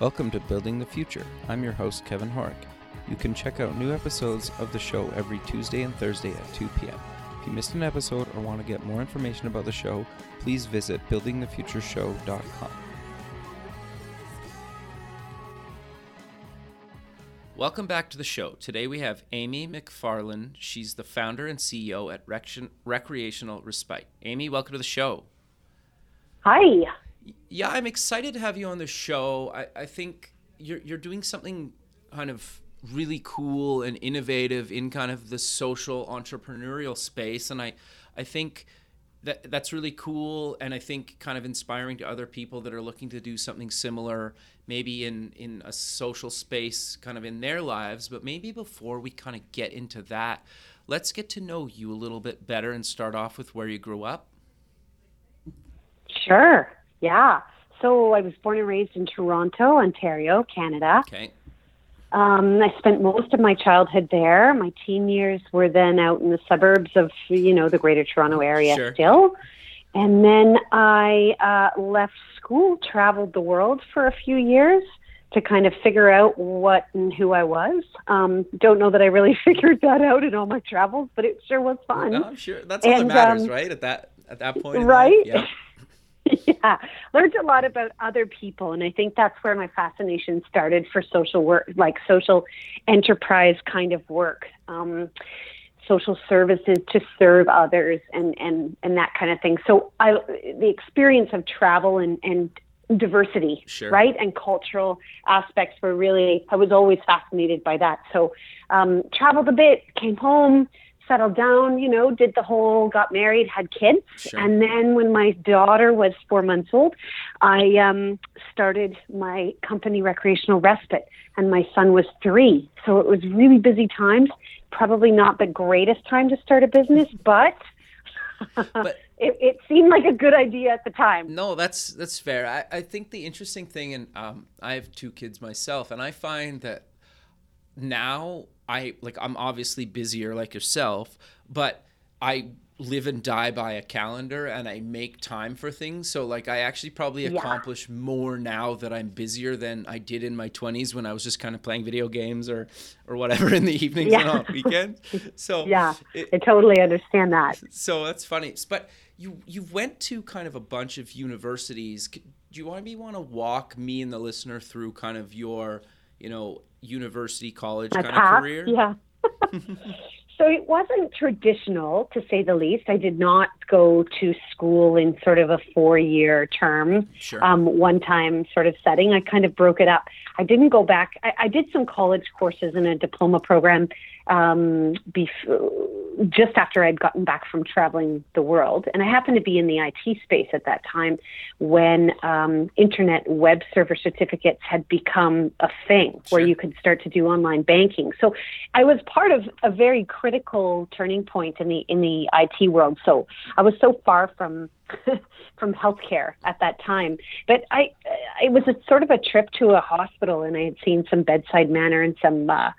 Welcome to Building the Future. I'm your host, Kevin Horek. You can check out new episodes of the show every Tuesday and Thursday at 2 p.m. If you missed an episode or want to get more information about the show, please visit buildingthefutureshow.com. Welcome back to the show. Today we have Amy McFarland. She's the founder and CEO at Rec- Recreational Respite. Amy, welcome to the show. Hi. Yeah, I'm excited to have you on the show. I, I think you're you're doing something kind of really cool and innovative in kind of the social entrepreneurial space, and I I think that that's really cool and I think kind of inspiring to other people that are looking to do something similar, maybe in in a social space, kind of in their lives. But maybe before we kind of get into that, let's get to know you a little bit better and start off with where you grew up. Sure. Yeah. So I was born and raised in Toronto, Ontario, Canada. Okay. Um, I spent most of my childhood there. My teen years were then out in the suburbs of, you know, the Greater Toronto area Sure. still. And then I uh, left school, traveled the world for a few years to kind of figure out what and who I was. Um, don't know that I really figured that out in all my travels, but it sure was fun. No, I'm sure that's all And, that matters, um, right? At that at that point, Right? Yeah. yeah, learned a lot about other people, and I think that's where my fascination started for social work, like social enterprise kind of work, um, social services to serve others, and and and that kind of thing. So I, the experience of travel and and diversity, Sure. right, and cultural aspects were really. I was always fascinated by that. So um, traveled a bit, came home. Settled down, you know, did the whole, got married, had kids, Sure. and then when my daughter was four months old, I um, started my company, Recreational Respite, and my son was three. So it was really busy times. Probably not the greatest time to start a business, but, But- it, it seemed like a good idea at the time. No, that's that's fair. I, I think the interesting thing, and um, I have two kids myself, and I find that now I like I'm obviously busier like yourself, but I live and die by a calendar and I make time for things. So like I actually probably Yeah. accomplish more now that I'm busier than I did in my 20s when I was just kind of playing video games or or whatever in the evenings and on weekends. So Yeah, it- I totally understand that. so that's funny. But you you went to kind of a bunch of universities. Do you want me want to walk me and the listener through kind of your you know university college kind of career? Yeah. so it wasn't traditional, to say the least. I did not go to school in sort of a four-year term, Sure. um, one-time sort of setting. I kind of broke it up. I didn't go back. I, I did some college courses in a diploma program um, bef- just after I'd gotten back from traveling the world, and I happened to be in the IT space at that time when um, internet web server certificates had become a thing where you could start to do online banking. So I was part of a very critical turning point in the in the IT world. So I was so far from from healthcare at that time, but I it was a sort of a trip to a hospital, and I had seen some bedside manner and some. Uh,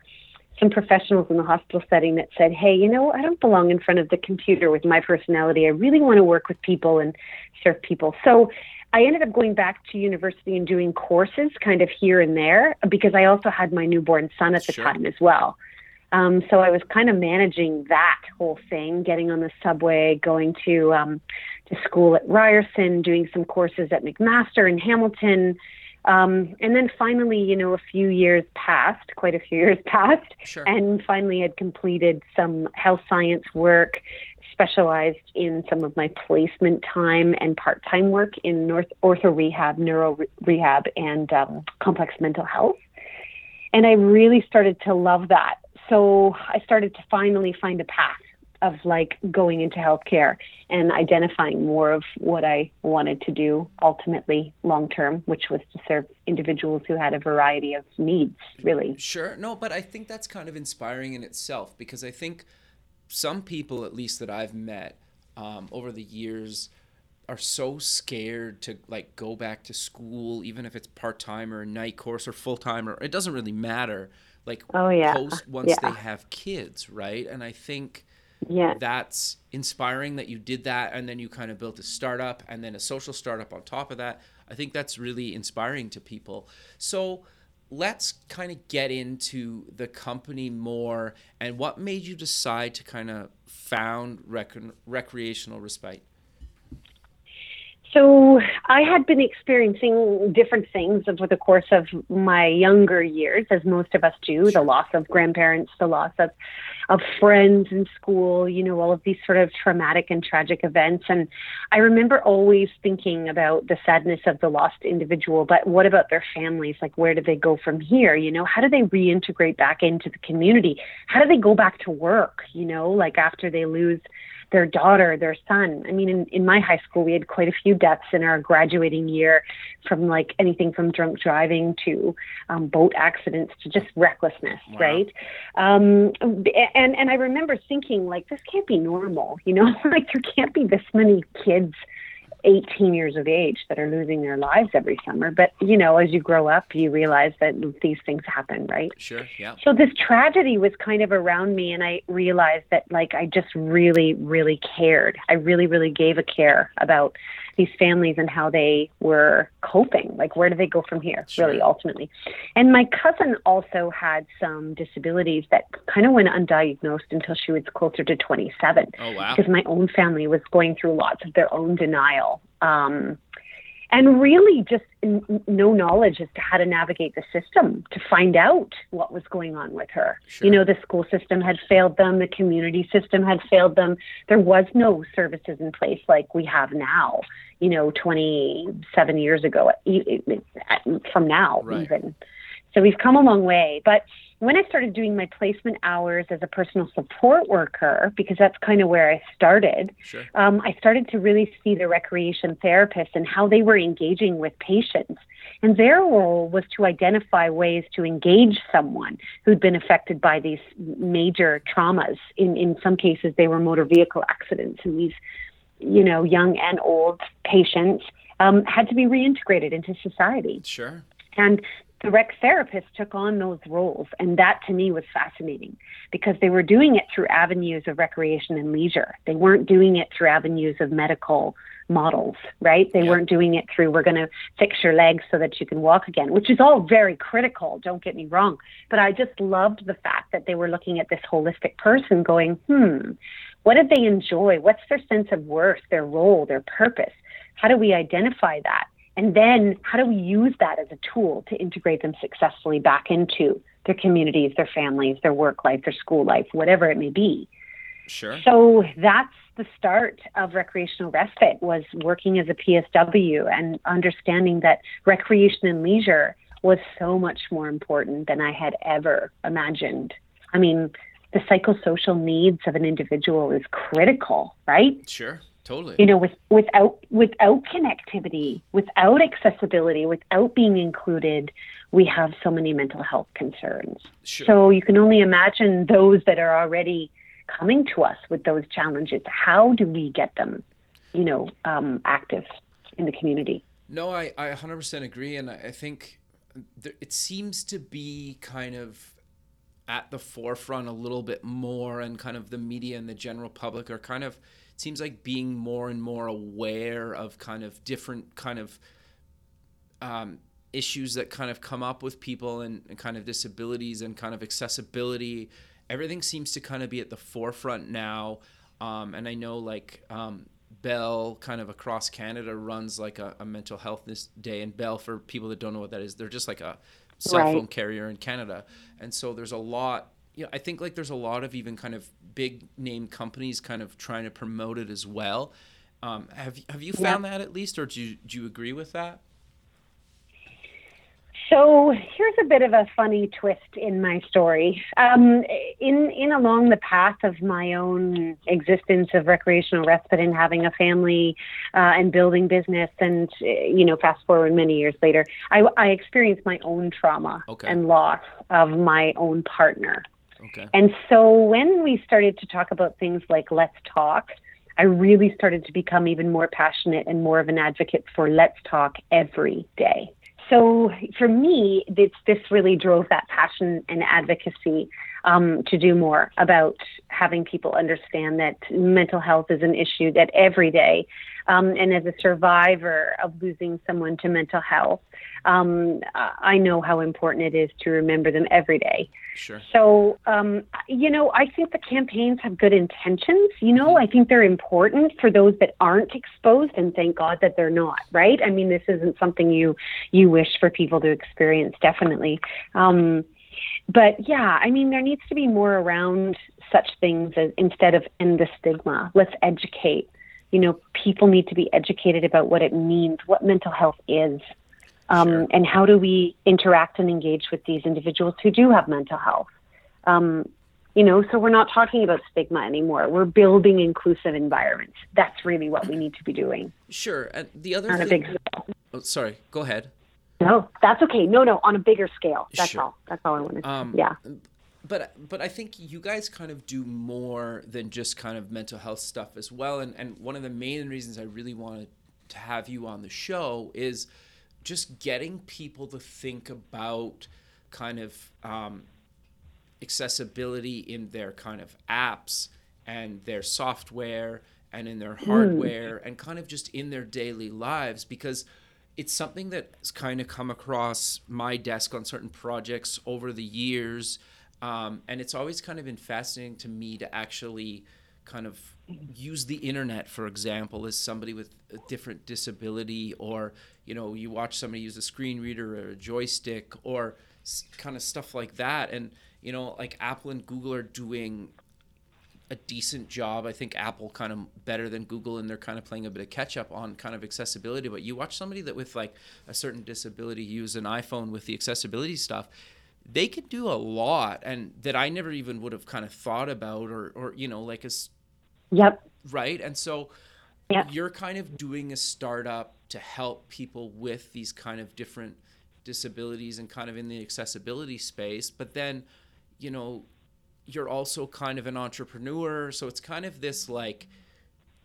some professionals in the hospital setting that said, "Hey, you know, I don't belong in front of the computer with my personality. I really want to work with people and serve people." So, I ended up going back to university and doing courses kind of here and there because I also had my newborn son at the Sure. time as well. Um, so I was kind of managing that whole thing, getting on the subway, going to um, to school at Ryerson, doing some courses at McMaster in Hamilton, um, and then finally, you know, a few years passed, quite a few years passed, Sure. and finally had completed some health science work, specialized in some of my placement time and part time work in North ortho rehab, neuro re- rehab, and um, complex mental health. And I really started to love that. So I started to finally find a path of like going into healthcare and identifying more of what I wanted to do ultimately long term, which was to serve individuals who had a variety of needs, really. Sure. No, but I think that's kind of inspiring in itself because I think some people, at least that I've met um, over the years, are so scared to like go back to school, even if it's part time or a night course or full time or it doesn't really matter. Like Oh, yeah. post once Yeah. they have kids, right? And I think Yeah. That's inspiring that you did that and then you kind of built a startup and then a social startup on top of that. I think that's really inspiring to people. So let's kind of get into the company more and what made you decide to kind of found rec- recreational respite so I had been experiencing different things over the course of my younger years, as most of us do, the loss of grandparents, the loss of, of friends in school, you know, all of these sort of traumatic and tragic events. And I remember always thinking about the sadness of the lost individual, but what about their families? Like, where do they go from here? You know, how do they reintegrate back into the community? How do they go back to work, you know, like after they lose their daughter, their son. I mean, in, in my high school, we had quite a few deaths in our graduating year from like anything from drunk driving to um, boat accidents to just recklessness, wow. right? Um, and, and I remember thinking, like, this can't be normal, you know, like there can't be this many kids 18 years of age that are losing their lives every summer. But, you know, as you grow up, you realize that these things happen, right? Sure, yeah. So this tragedy was kind of around me, and I realized that, like, I just really, really cared. I really, really gave a care about these families and how they were coping. Like, where do they go from here, sure. really, ultimately? And my cousin also had some disabilities that kind of went undiagnosed until she was closer to 27. Oh, wow. Because my own family was going through lots of their own denial. Um, and really just n- no knowledge as to how to navigate the system to find out what was going on with her. Sure. You know, the school system had failed them, the community system had failed them. There was no services in place like we have now, you know, 27 years ago, from now, right. even. So we've come a long way. But when I started doing my placement hours as a personal support worker, because that's kind of where I started, sure. um, I started to really see the recreation therapists and how they were engaging with patients. And their role was to identify ways to engage someone who'd been affected by these major traumas. In, in some cases, they were motor vehicle accidents, and these, you know, young and old patients um, had to be reintegrated into society. Sure. And the rec therapists took on those roles. And that to me was fascinating because they were doing it through avenues of recreation and leisure. They weren't doing it through avenues of medical models, right? They yeah. weren't doing it through, we're going to fix your legs so that you can walk again, which is all very critical, don't get me wrong. But I just loved the fact that they were looking at this holistic person going, hmm, what did they enjoy? What's their sense of worth, their role, their purpose? How do we identify that? And then how do we use that as a tool to integrate them successfully back into their communities, their families, their work life, their school life, whatever it may be? Sure. So that's the start of recreational respite was working as a PSW and understanding that recreation and leisure was so much more important than I had ever imagined. I mean, the psychosocial needs of an individual is critical, right? Sure. Totally. You know, with, without without connectivity, without accessibility, without being included, we have so many mental health concerns. Sure. So you can only imagine those that are already coming to us with those challenges. How do we get them, you know, um, active in the community? No, I, I 100% agree. And I think there, it seems to be kind of at the forefront a little bit more, and kind of the media and the general public are kind of – seems like being more and more aware of kind of different kind of um, issues that kind of come up with people and, and, kind of disabilities and kind of accessibility. Everything seems to kind of be at the forefront now. Um, and I know like um, Bell kind of across Canada runs like a, a, mental health day. And Bell, for people that don't know what that is, they're just like a cell right. phone carrier in Canada. And so there's a lot you know, I think like there's a lot of even kind of big name companies kind of trying to promote it as well. Um, have have you found yeah. that at least, or do you, do you agree with that? So here's a bit of a funny twist in my story. Um, in in along the path of my own existence of recreational respite and having a family uh, and building business, and you know, fast forward many years later, I, I experienced my own trauma okay. and loss of my own partner. Okay. And so when we started to talk about things like let's talk, I really started to become even more passionate and more of an advocate for let's talk every day. So for me, this, this really drove that passion and advocacy um, to do more about having people understand that mental health is an issue that every day, um, and as a survivor of losing someone to mental health, um, I know how important it is to remember them every day. Sure. So, um, you know, I think the campaigns have good intentions. You know, I think they're important for those that aren't exposed, and thank God that they're not. Right? I mean, this isn't something you you wish for people to experience. Definitely. Um, but yeah, I mean, there needs to be more around such things as, instead of end the stigma. Let's educate. You know, people need to be educated about what it means, what mental health is, um, sure. and how do we interact and engage with these individuals who do have mental health. Um, you know, so we're not talking about stigma anymore. We're building inclusive environments. That's really what we need to be doing. Sure. And the other on thing. Oh, sorry. Go ahead. No, that's okay. No, no, on a bigger scale. That's sure. all. That's all I wanted. Um, yeah. But but I think you guys kind of do more than just kind of mental health stuff as well. And and one of the main reasons I really wanted to have you on the show is just getting people to think about kind of um, accessibility in their kind of apps and their software and in their hardware mm. and kind of just in their daily lives because it's something that's kind of come across my desk on certain projects over the years. Um, and it's always kind of been fascinating to me to actually kind of use the internet, for example, as somebody with a different disability, or you know, you watch somebody use a screen reader or a joystick, or kind of stuff like that. And you know, like Apple and Google are doing a decent job. I think Apple kind of better than Google, and they're kind of playing a bit of catch up on kind of accessibility. But you watch somebody that with like a certain disability use an iPhone with the accessibility stuff, they can do a lot, and that I never even would have kind of thought about, or or you know, like a yep right. And so yep. you're kind of doing a startup to help people with these kind of different disabilities and kind of in the accessibility space, but then you know you're also kind of an entrepreneur, so it's kind of this like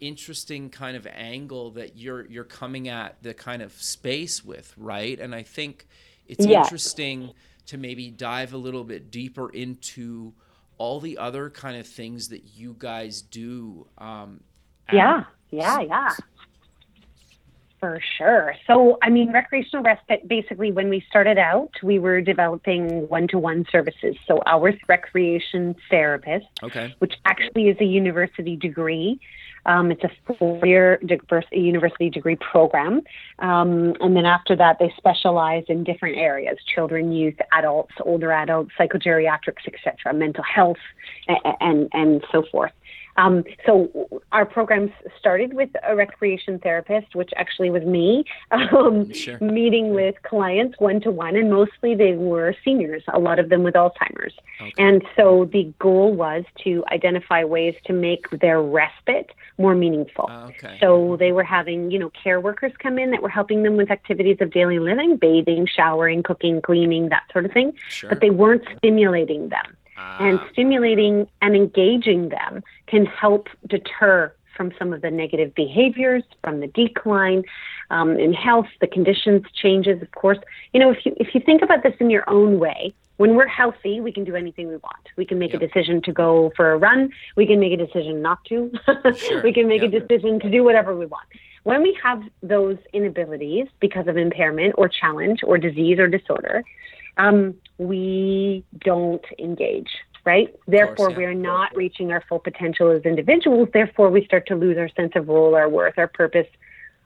interesting kind of angle that you're you're coming at the kind of space with, right? And I think it's interesting to maybe dive a little bit deeper into all the other kind of things that you guys do. Um, yeah, yeah, yeah. For sure. So, I mean, recreational respite, basically, when we started out, we were developing one to one services. So, our recreation therapist, okay. which actually is a university degree. Um, it's a four year university degree program. Um, and then after that, they specialize in different areas children, youth, adults, older adults, psychogeriatrics, etc., mental health, and, and, and so forth. Um, so our programs started with a recreation therapist, which actually was me, um, sure. meeting with clients one to one, and mostly they were seniors, a lot of them with Alzheimer's. Okay. And so the goal was to identify ways to make their respite more meaningful. Uh, okay. So they were having, you know, care workers come in that were helping them with activities of daily living, bathing, showering, cooking, cleaning, that sort of thing. Sure. But they weren't stimulating them. And ah. stimulating and engaging them can help deter from some of the negative behaviors, from the decline um, in health, the conditions changes. Of course, you know if you if you think about this in your own way, when we're healthy, we can do anything we want. We can make yep. a decision to go for a run. We can make a decision not to. Sure. we can make yep. a decision to do whatever we want. When we have those inabilities because of impairment or challenge or disease or disorder, um, we don't engage, right? Therefore, yeah. we're not reaching our full potential as individuals. Therefore, we start to lose our sense of role, our worth, our purpose.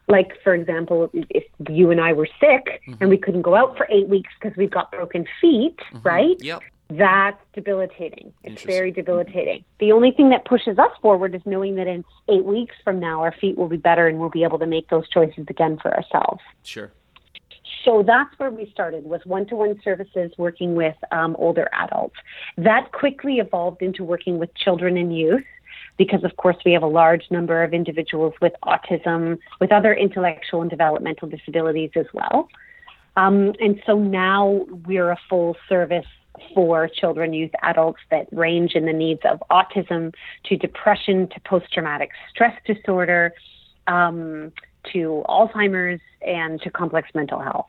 Like, for example, if you and I were sick mm-hmm. and we couldn't go out for eight weeks because we've got broken feet, mm-hmm. right? Yep. That's debilitating. It's very debilitating. The only thing that pushes us forward is knowing that in eight weeks from now, our feet will be better and we'll be able to make those choices again for ourselves. Sure so that's where we started was one-to-one services working with um, older adults. That quickly evolved into working with children and youth because of course we have a large number of individuals with autism with other intellectual and developmental disabilities as well. Um, and so now we're a full service for children, youth, adults that range in the needs of autism to depression to post traumatic stress disorder um, to Alzheimer's and to complex mental health.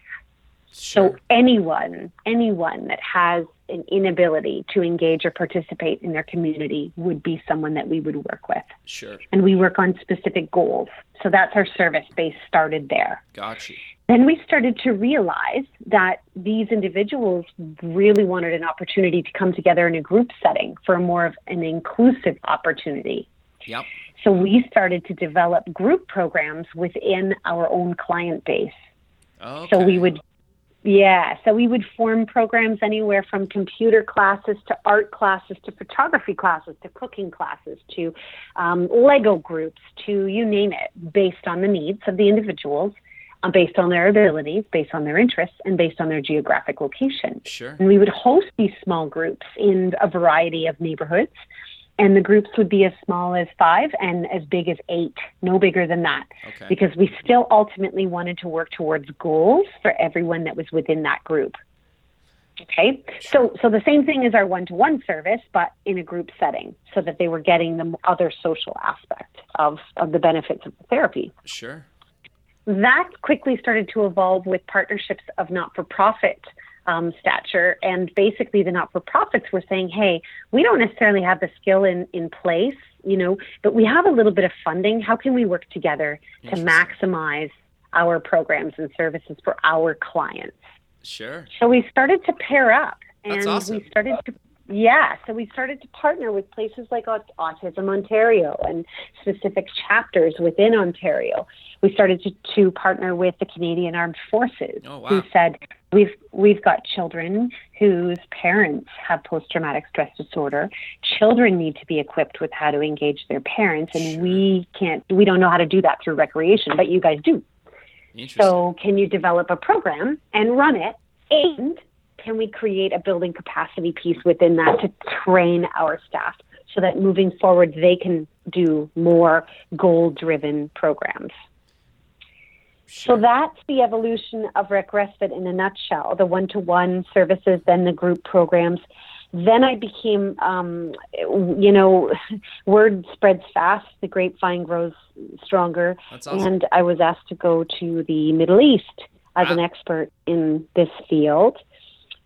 Sure. So anyone, anyone that has an inability to engage or participate in their community would be someone that we would work with. Sure. And we work on specific goals. So that's our service base started there. Gotcha. Then we started to realize that these individuals really wanted an opportunity to come together in a group setting for more of an inclusive opportunity. Yep. So we started to develop group programs within our own client base. Okay. So we would yeah, so we would form programs anywhere from computer classes to art classes to photography classes to cooking classes to um, Lego groups to you name it, based on the needs of the individuals, uh, based on their abilities, based on their interests, and based on their geographic location. Sure. And we would host these small groups in a variety of neighborhoods and the groups would be as small as five and as big as eight, no bigger than that. Okay. Because we still ultimately wanted to work towards goals for everyone that was within that group. Okay, so so the same thing as our one-to-one service, but in a group setting, so that they were getting the other social aspect of of the benefits of the therapy. Sure. That quickly started to evolve with partnerships of not-for-profit um, stature. And basically, the not for profits were saying, hey, we don't necessarily have the skill in, in place, you know, but we have a little bit of funding. How can we work together to maximize our programs and services for our clients? Sure. So we started to pair up and awesome. we started to yeah, so we started to partner with places like Autism Ontario and specific chapters within Ontario. We started to, to partner with the Canadian Armed Forces, oh, wow. who said we've we've got children whose parents have post traumatic stress disorder. Children need to be equipped with how to engage their parents, and we can't. We don't know how to do that through recreation, but you guys do. So, can you develop a program and run it and can we create a building capacity piece within that to train our staff so that moving forward they can do more goal driven programs? Sure. So that's the evolution of Rec Respite in a nutshell the one to one services, then the group programs. Then I became, um, you know, word spreads fast, the grapevine grows stronger. Awesome. And I was asked to go to the Middle East as wow. an expert in this field.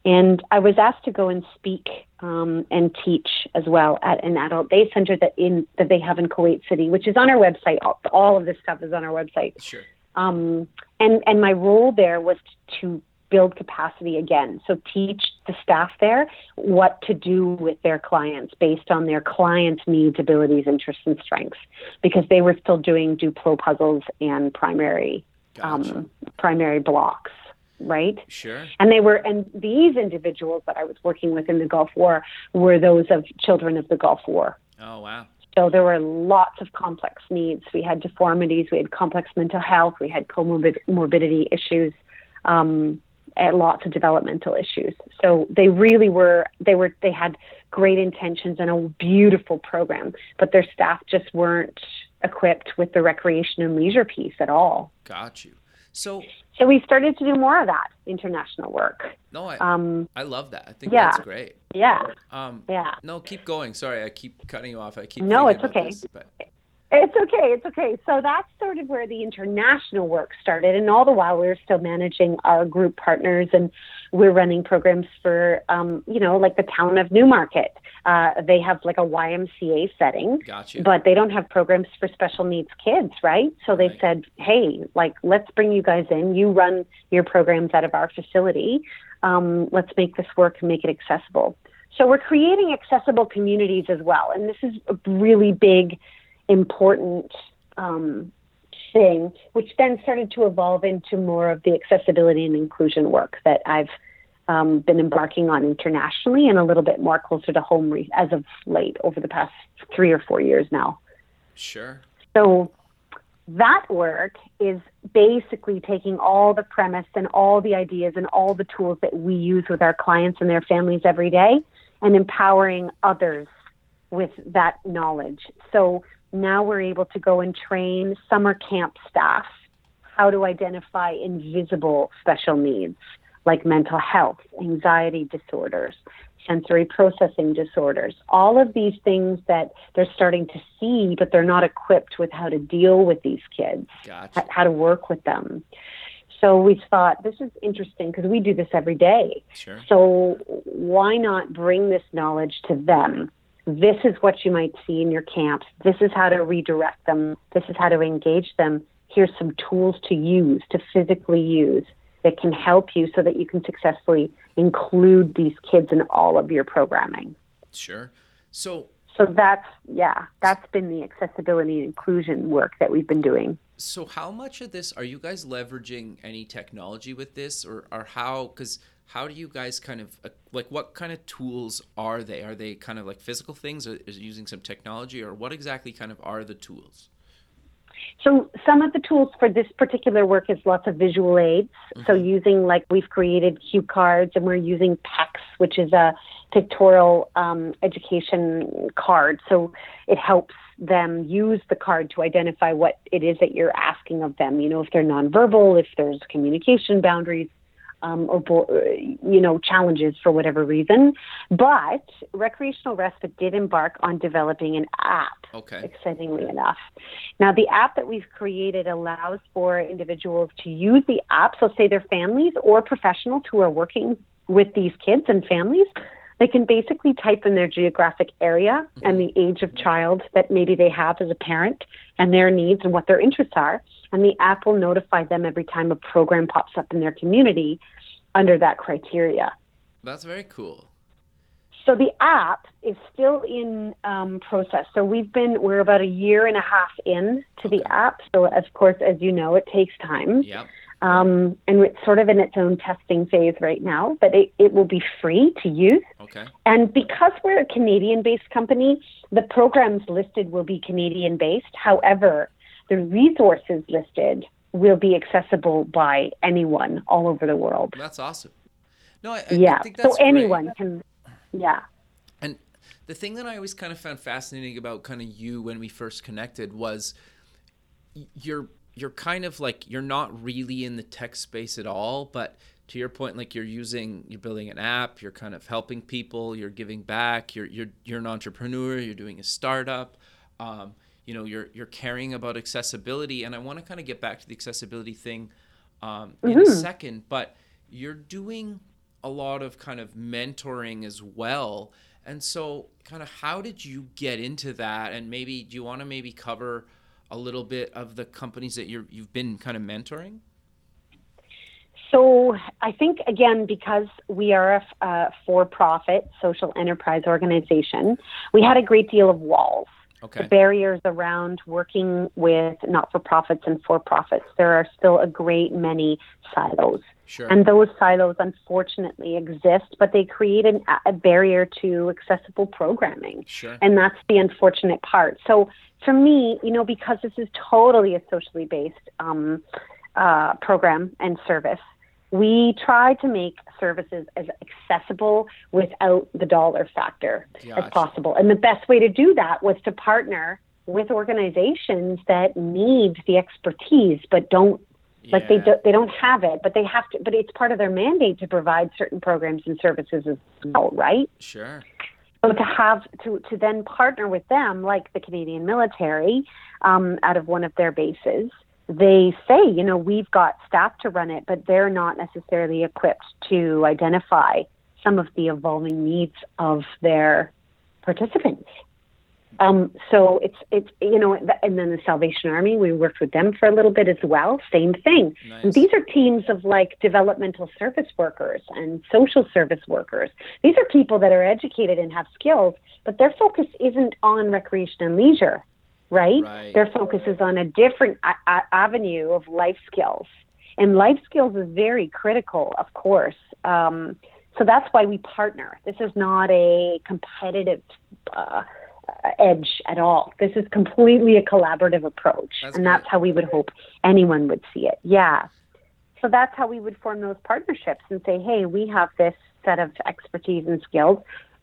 And I was asked to go and speak um, and teach as well at an adult day center that in that they have in Kuwait City, which is on our website. All, all of this stuff is on our website. Sure. Um, and and my role there was to build capacity again. So teach the staff there what to do with their clients based on their clients' needs, abilities, interests, and strengths, because they were still doing Duplo puzzles and primary gotcha. um, primary blocks right? Sure. And they were, and these individuals that I was working with in the Gulf War were those of children of the Gulf War. Oh, wow. So there were lots of complex needs. We had deformities, we had complex mental health, we had comorbidity issues, um, and lots of developmental issues. So they really were, they were, they had great intentions and a beautiful program, but their staff just weren't equipped with the recreation and leisure piece at all. Got you. So so we started to do more of that international work. No, I um, I love that. I think yeah. that's great. Yeah. Um, yeah. No, keep going. Sorry, I keep cutting you off. I keep. No, it's okay. This, but... It's okay. It's okay. So that's sort of where the international work started, and all the while we were still managing our group partners, and we're running programs for, um, you know, like the town of Newmarket. Uh, they have like a YMCA setting, gotcha. but they don't have programs for special needs kids, right? So they right. said, hey, like let's bring you guys in. You run your programs out of our facility. Um, let's make this work and make it accessible. So we're creating accessible communities as well, and this is a really big important um, thing, which then started to evolve into more of the accessibility and inclusion work that I've um, been embarking on internationally and a little bit more closer to home re- as of late over the past three or four years now. Sure. So that work is basically taking all the premise and all the ideas and all the tools that we use with our clients and their families every day and empowering others with that knowledge. So now we're able to go and train summer camp staff how to identify invisible special needs like mental health, anxiety disorders, sensory processing disorders, all of these things that they're starting to see, but they're not equipped with how to deal with these kids, gotcha. how to work with them. So we thought this is interesting because we do this every day. Sure. So why not bring this knowledge to them? This is what you might see in your camps. This is how to redirect them. This is how to engage them. Here's some tools to use, to physically use that can help you so that you can successfully include these kids in all of your programming. Sure. So so that's yeah, that's been the accessibility and inclusion work that we've been doing. So how much of this are you guys leveraging any technology with this or or how cuz how do you guys kind of uh, like what kind of tools are they? Are they kind of like physical things or is using some technology or what exactly kind of are the tools? So some of the tools for this particular work is lots of visual aids. Mm-hmm. So using like we've created cue cards and we're using PECS, which is a pictorial um, education card. So it helps them use the card to identify what it is that you're asking of them. You know, if they're nonverbal, if there's communication boundaries, um, or you know challenges for whatever reason. But Recreational Respite did embark on developing an app. Okay. Excitingly enough, now the app that we've created allows for individuals to use the app. So, say they're families or professionals who are working with these kids and families. They can basically type in their geographic area mm-hmm. and the age of child that maybe they have as a parent and their needs and what their interests are. And the app will notify them every time a program pops up in their community under that criteria. That's very cool. So the app is still in um, process. So we've been we're about a year and a half in to okay. the app. So of course, as you know, it takes time. Yeah. Um, and it's sort of in its own testing phase right now, but it, it will be free to use. Okay. And because we're a Canadian based company, the programs listed will be Canadian based. However, the resources listed will be accessible by anyone all over the world. That's awesome. No, I, I yeah. so anyone great. can, yeah. And the thing that I always kind of found fascinating about kind of you when we first connected was you're you're kind of like you're not really in the tech space at all, but to your point, like you're using you're building an app, you're kind of helping people, you're giving back, you're you're you're an entrepreneur, you're doing a startup. Um, you know you're you're caring about accessibility and i want to kind of get back to the accessibility thing um, in mm-hmm. a second but you're doing a lot of kind of mentoring as well and so kind of how did you get into that and maybe do you want to maybe cover a little bit of the companies that you're you've been kind of mentoring so I think again because we are a, a for-profit social enterprise organization, we had a great deal of walls. Okay. The barriers around working with not for profits and for profits, there are still a great many silos. Sure. And those silos unfortunately exist, but they create an, a barrier to accessible programming. Sure. And that's the unfortunate part. So for me, you know, because this is totally a socially based um, uh, program and service, we try to make services as accessible without the dollar factor gotcha. as possible. And the best way to do that was to partner with organizations that need the expertise but don't yeah. like they do, they don't have it, but they have to. But it's part of their mandate to provide certain programs and services as well, right? Sure. So to have to to then partner with them, like the Canadian military, um, out of one of their bases, they say, you know, we've got staff to run it, but they're not necessarily equipped to identify some of the evolving needs of their participants. Um, so it's it's you know, and then the Salvation Army, we worked with them for a little bit as well. Same thing. Nice. These are teams of like developmental service workers and social service workers. These are people that are educated and have skills, but their focus isn't on recreation and leisure right? right. Their focus is on a different a- a- avenue of life skills. And life skills is very critical, of course. Um, so that's why we partner. This is not a competitive uh, edge at all. This is completely a collaborative approach. That's and great. that's how we would hope anyone would see it. Yeah. So that's how we would form those partnerships and say, hey, we have this set of expertise and skills.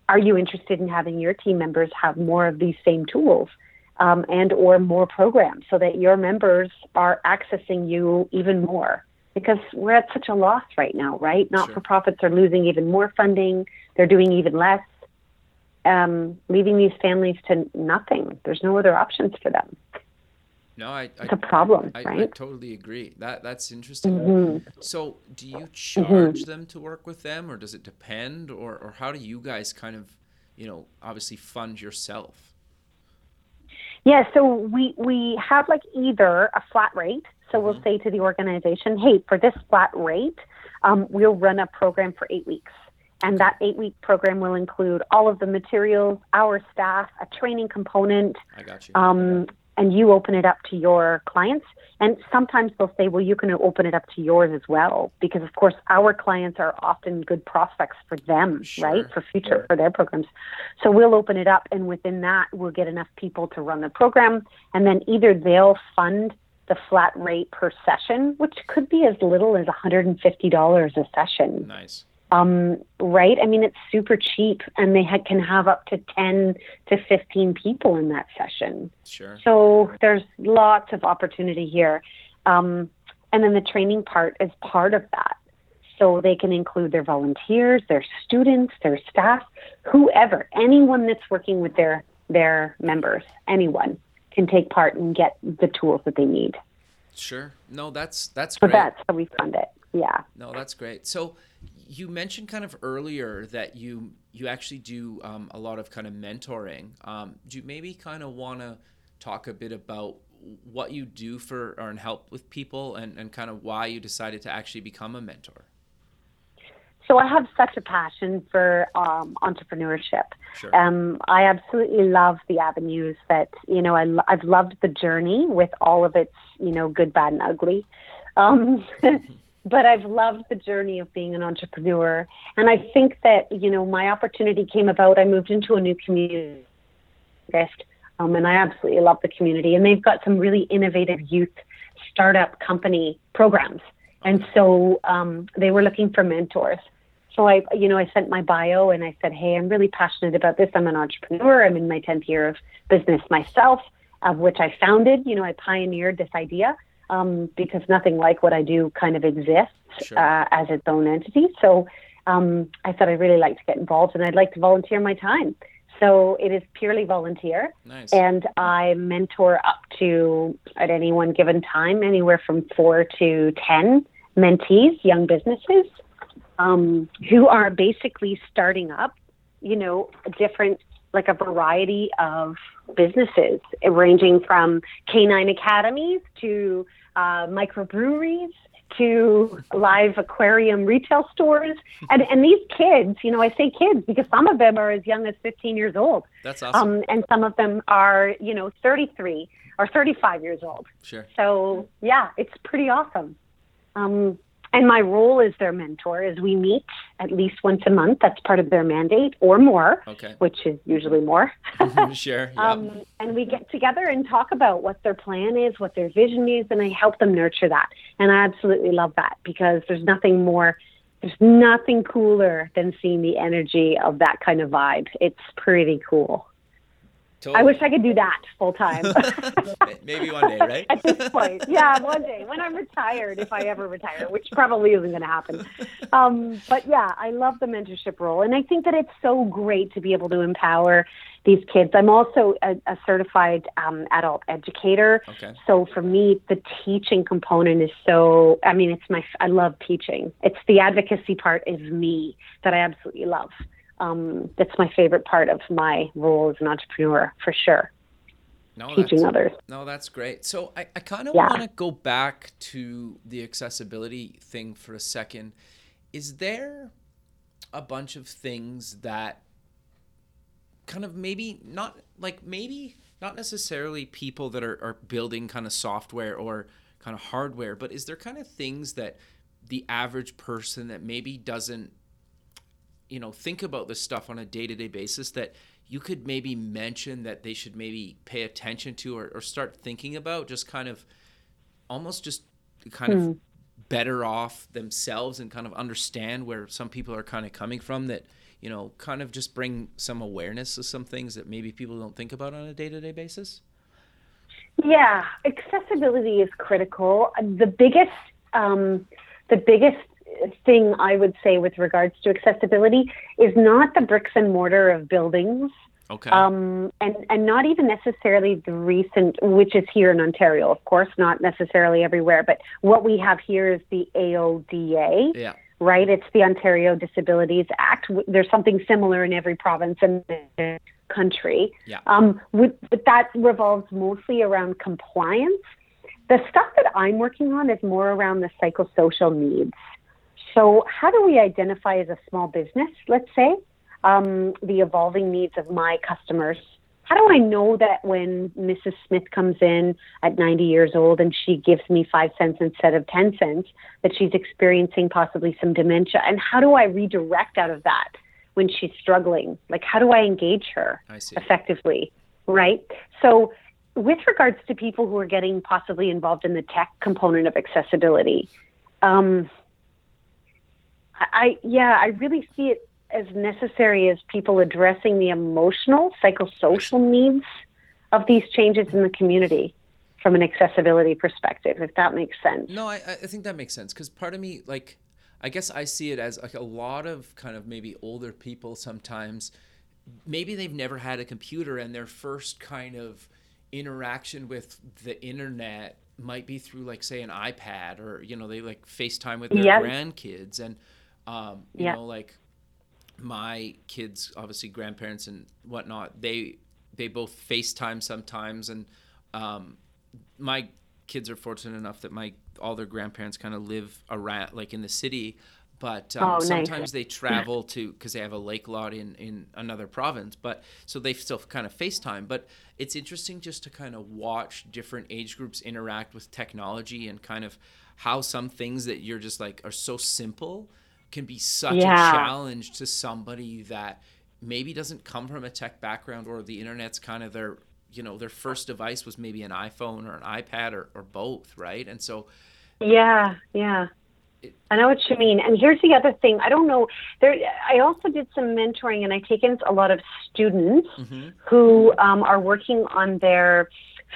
Are you interested in having your team members have more of these same tools? Um, and or more programs so that your members are accessing you even more because we're at such a loss right now right not for profits are losing even more funding they're doing even less um, leaving these families to nothing there's no other options for them No, I, I it's a problem, I, right? I totally agree. That that's interesting. Mhm. So, do you Mm-hmm. charge them to work with them, or does it depend, or or how do you guys kind of, you know, obviously fund yourself? Yeah, so we we have like either a flat rate. So Mm-hmm. we'll say to the organization, hey, for this flat rate, um, we'll run a program for eight weeks. And that eight week program will include all of the materials, our staff, a training component, I got you. um, and you open it up to your clients. And sometimes they'll say, well, you can open it up to yours as well, because of course our clients are often good prospects for them, Sure. right, for future for their programs. So we'll open it up, and within that, we'll get enough people to run the program, and then either they'll fund the flat rate per session, which could be as little as $150 a session nice. Um, right? I mean, it's super cheap, and they ha- can have up to 10 to 15 people in that session. Sure. So there's lots of opportunity here. Um, and then the training part is part of that. So they can include their volunteers, their students, their staff, whoever, anyone that's working with their their members, anyone can take part and get the tools that they need. Sure. No, that's that's great. that's how we fund it. Yeah. No, that's great. So you mentioned kind of earlier that you you actually do um, a lot of kind of mentoring. Um, do you maybe kind of want to talk a bit about what you do for or and help with people and, and kind of why you decided to actually become a mentor? So I have such a passion for um, entrepreneurship. Sure. Um, I absolutely love the avenues that you know. I I've loved the journey with all of its you know good, bad, and ugly. Um, but I've loved the journey of being an entrepreneur, and I think that you know my opportunity came about. I moved into a new community, um, and I absolutely love the community. And they've got some really innovative youth startup company programs, and so um, they were looking for mentors. So I, you know, I sent my bio and I said, "Hey, I'm really passionate about this. I'm an entrepreneur. I'm in my 10th year of business myself, of which I founded. You know, I pioneered this idea um, because nothing like what I do kind of exists Sure. uh, as its own entity. So um, I said I'd really like to get involved and I'd like to volunteer my time. So it is purely volunteer, Nice. and I mentor up to at any one given time anywhere from four to ten mentees, young businesses um, who are basically starting up, you know, different, like a variety of businesses, ranging from canine academies to uh, microbreweries to live aquarium retail stores. And, and these kids, you know, I say kids because some of them are as young as 15 years old. That's awesome. Um, and some of them are, you know, 33 or 35 years old. sure. So yeah, it's pretty awesome. Um, and my role as their mentor is we meet at least once a month. That's part of their mandate or more, Okay. which is usually more. sure. Um, and we get together and talk about what their plan is, what their vision is, and I help them nurture that. And I absolutely love that because there's nothing more, there's nothing cooler than seeing the energy of that kind of vibe. It's pretty cool. I wish I could do that full time. Maybe one day, right? at this point. Yeah, one day when I'm retired, if I ever retire, which probably isn't going to happen. Um, but yeah, I love the mentorship role, and I think that it's so great to be able to empower these kids. I'm also a, a certified um, adult educator, Okay. so for me, the teaching component is so. I mean, it's my. I love teaching. It's the advocacy part is me that I absolutely love. Um, that's my favorite part of my role as an entrepreneur, for sure. No, Teaching that's, others. no, that's great. So I, I kind of Yeah. want to go back to the accessibility thing for a second. Is there a bunch of things that kind of maybe not like maybe not necessarily people that are, are building kind of software or kind of hardware, but is there kind of things that the average person that maybe doesn't you know think about this stuff on a day-to-day basis that you could maybe mention that they should maybe pay attention to or, or start thinking about just kind of almost just kind of better off themselves and kind of understand where some people are kind of coming from that you know kind of just bring some awareness to some things that maybe people don't think about on a day-to-day basis Yeah, accessibility is critical. The biggest, um, the biggest thing I would say with regards to accessibility is not the bricks and mortar of buildings Okay. Um, and, and not even necessarily the recent, which is here in Ontario, of course, not necessarily everywhere, but what we have here is the AODA. Yeah. Right? It's the Ontario Disabilities Act. There's something similar in every province in the country. Yeah. Um, with, but that revolves mostly around compliance. The stuff that I'm working on is more around the psychosocial needs. So, how do we identify as a small business, let's say, um, the evolving needs of my customers? How do I know that when Mrs. Smith comes in at 90 years old and she gives me five cents instead of 10 cents, that she's experiencing possibly some dementia? And how do I redirect out of that when she's struggling? Like, how do I engage her I effectively? Right? So, with regards to people who are getting possibly involved in the tech component of accessibility, um, I yeah, I really see it as necessary as people addressing the emotional, psychosocial needs of these changes in the community from an accessibility perspective, if that makes sense. No, I, I think that makes sense because part of me, like, I guess I see it as like a lot of kind of maybe older people sometimes, maybe they've never had a computer and their first kind of interaction with the internet might be through like say an iPad or you know they like FaceTime with their grandkids and um, you Yeah. know like my kids obviously grandparents and whatnot they they both FaceTime sometimes and um, my kids are fortunate enough that my all their grandparents kind of live around like in the city but um, Oh, nice. sometimes they travel to because they have a lake lot in in another province but so they still kind of facetime but it's interesting just to kind of watch different age groups interact with technology and kind of how some things that you're just like are so simple can be such Yeah. a challenge to somebody that maybe doesn't come from a tech background or the internet's kind of their you know their first device was maybe an iphone or an ipad or, or both right and so Yeah, yeah. It- I know what you mean. And here's the other thing. I don't know. There, I also did some mentoring, and I take in a lot of students Mhm. who um, are working on their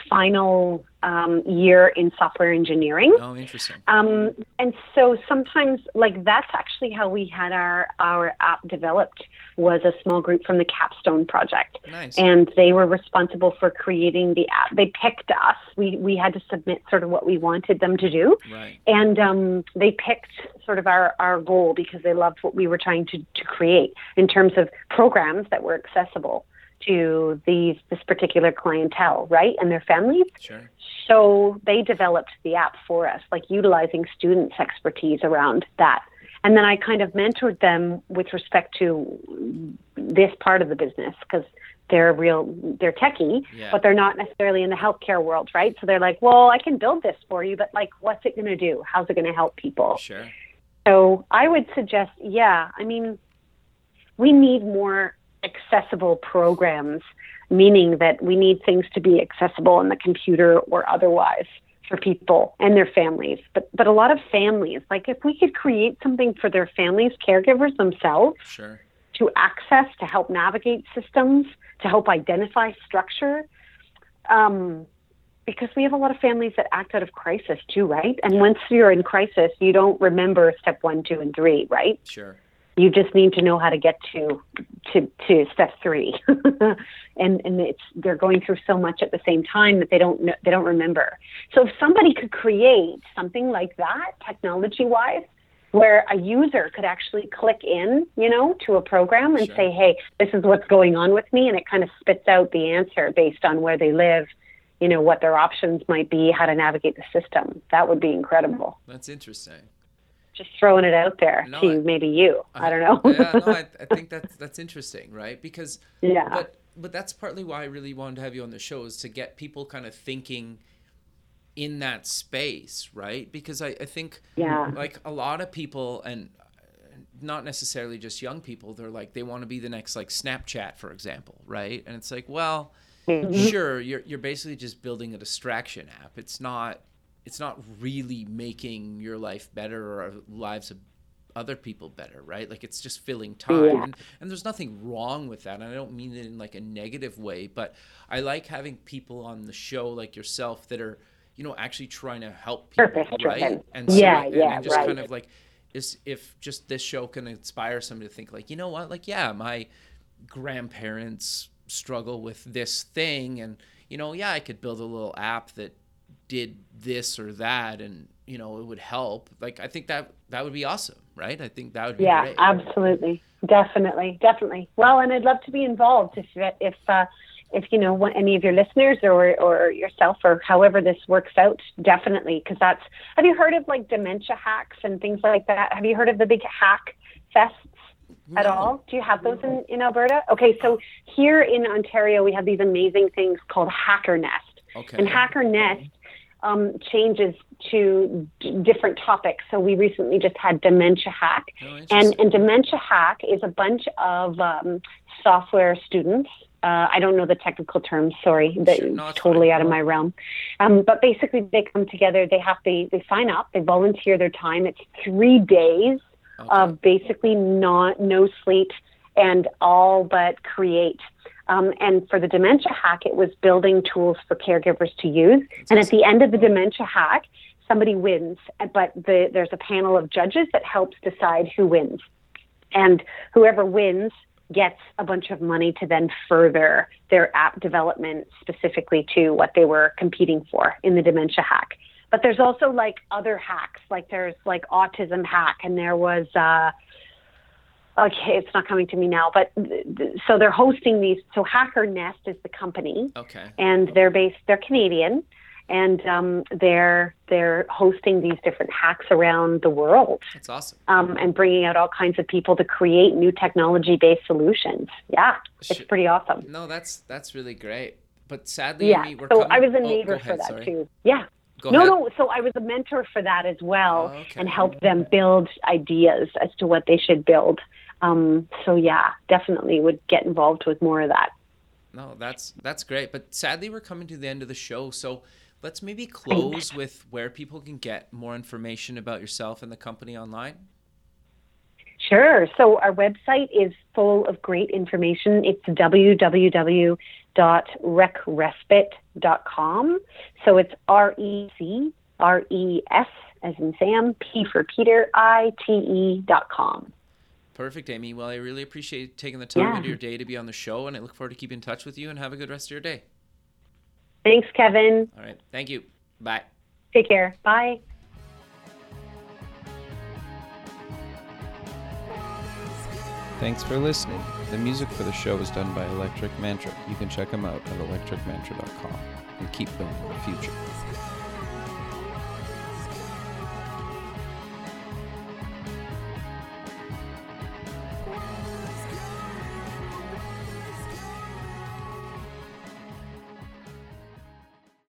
final um, year in software engineering. oh interesting Um, and so sometimes, like that's actually how we had our our app developed was a small group from the Capstone project, nice and they were responsible for creating the app. They picked us. We we had to submit sort of what we wanted them to do, right and um, they picked sort of our, our goal because they loved what we were trying to, to create in terms of programs that were accessible to these this particular clientele, right, and their families. sure So they developed the app for us, like utilizing students' expertise around that. And then I kind of mentored them with respect to this part of the business because they're real, they're techie, Yeah. but they're not necessarily in the healthcare world, right? So they're like, well, I can build this for you, but like, what's it going to do? How's it going to help people? sure So I would suggest, yeah, I mean, we need more accessible programs, meaning that we need things to be accessible on the computer or otherwise for people and their families. But but a lot of families, like if we could create something for their families, caregivers themselves sure to access, to help navigate systems, to help identify structure. Um, because we have a lot of families that act out of crisis too, right? And once you're in crisis, you don't remember step one, two, and three, right? sure You just need to know how to get to to, to step three, and and it's they're going through so much at the same time that they don't know, they don't remember. So if somebody could create something like that, technology wise, where a user could actually click in, you know, to a program and Sure. say, "Hey, this is what's going on with me," and it kind of spits out the answer based on where they live, you know, what their options might be, how to navigate the system. That would be incredible. that's interesting Just throwing it out there No, to I- maybe you. I don't know. yeah no I, I think that's that's interesting right because yeah. but but that's partly why I really wanted to have you on the show is to get people kind of thinking in that space, right? Because I, I think Yeah. like a lot of people and not necessarily just young people, they're like they want to be the next like Snapchat, for example, right? And it's like, well, Mm-hmm. sure, you're you're basically just building a distraction app. It's not it's not really making your life better or lives of other people better, right? Like it's just filling time. Yeah. And, and there's nothing wrong with that. And I don't mean it in like a negative way, but I like having people on the show like yourself that are, you know, actually trying to help people, right? And Yeah, and, yeah, and just right. kind of like is if just this show can inspire somebody to think like, you know what, like yeah, my grandparents struggle with this thing and you know yeah i could build a little app that did this or that and you know it would help. Like i think that that would be awesome right? I think that would be yeah great. absolutely. Definitely definitely. Well and i'd love to be involved if if uh if you know any of your listeners or or yourself or however this works out definitely. Because that's have you heard of like dementia hacks and things like that? Have you heard of the big hack fests at No. all? Do you have those in, in alberta? Okay so here in ontario we have these amazing things called hacker nest. Okay. And Hacker Nest um, changes to d- different topics. So we recently just had Dementia Hack, Oh, and, and Dementia Hack is a bunch of um, software students. Uh, I don't know the technical terms. Sorry, that's Sure, totally out of my realm. Um, but basically, they come together. They have to they sign up. They volunteer their time. It's three days Okay. of basically not no sleep and all but create. Um, and for the dementia hack, it was building tools for caregivers to use. and at the end of the dementia hack, somebody wins, but the, there's a panel of judges that helps decide who wins. And whoever wins gets a bunch of money to then further their app development specifically to what they were competing for in the dementia hack. But there's also like other hacks, like there's like autism hack, and there was uh, okay, it's not coming to me now, but th- th- so they're hosting these. So Hacker Nest is the company, okay and they're based. They're Canadian, and um, they're they're hosting these different hacks around the world that's awesome um, and bringing out all kinds of people to create new technology-based solutions. Yeah, it's pretty awesome. no that's that's really great but sadly Yeah, we're so coming, I was a oh, neighbor for ahead, that sorry. too. Yeah. Go no, ahead. no. So I was a mentor for that as well, Oh, okay. and helped them build ideas as to what they should build. Um, so yeah, definitely would get involved with more of that. No, that's that's great. But sadly, we're coming to the end of the show, so let's maybe close with where people can get more information about yourself and the company online. Sure. So our website is full of great information. It's www.recrespite.com. So it's R E C R E S as in Sam, P for Peter, I T E dot com. Perfect, Amy. Well, I really appreciate taking the time Yeah. out of your day to be on the show, and I look forward to keeping in touch with you. And have a good rest of your day. Thanks, Kevin. All right, thank you. Bye. Take care. Bye. Thanks for listening. The music for the show is done by Electric Mantra. You can check them out at electricmantra.com and keep building the future.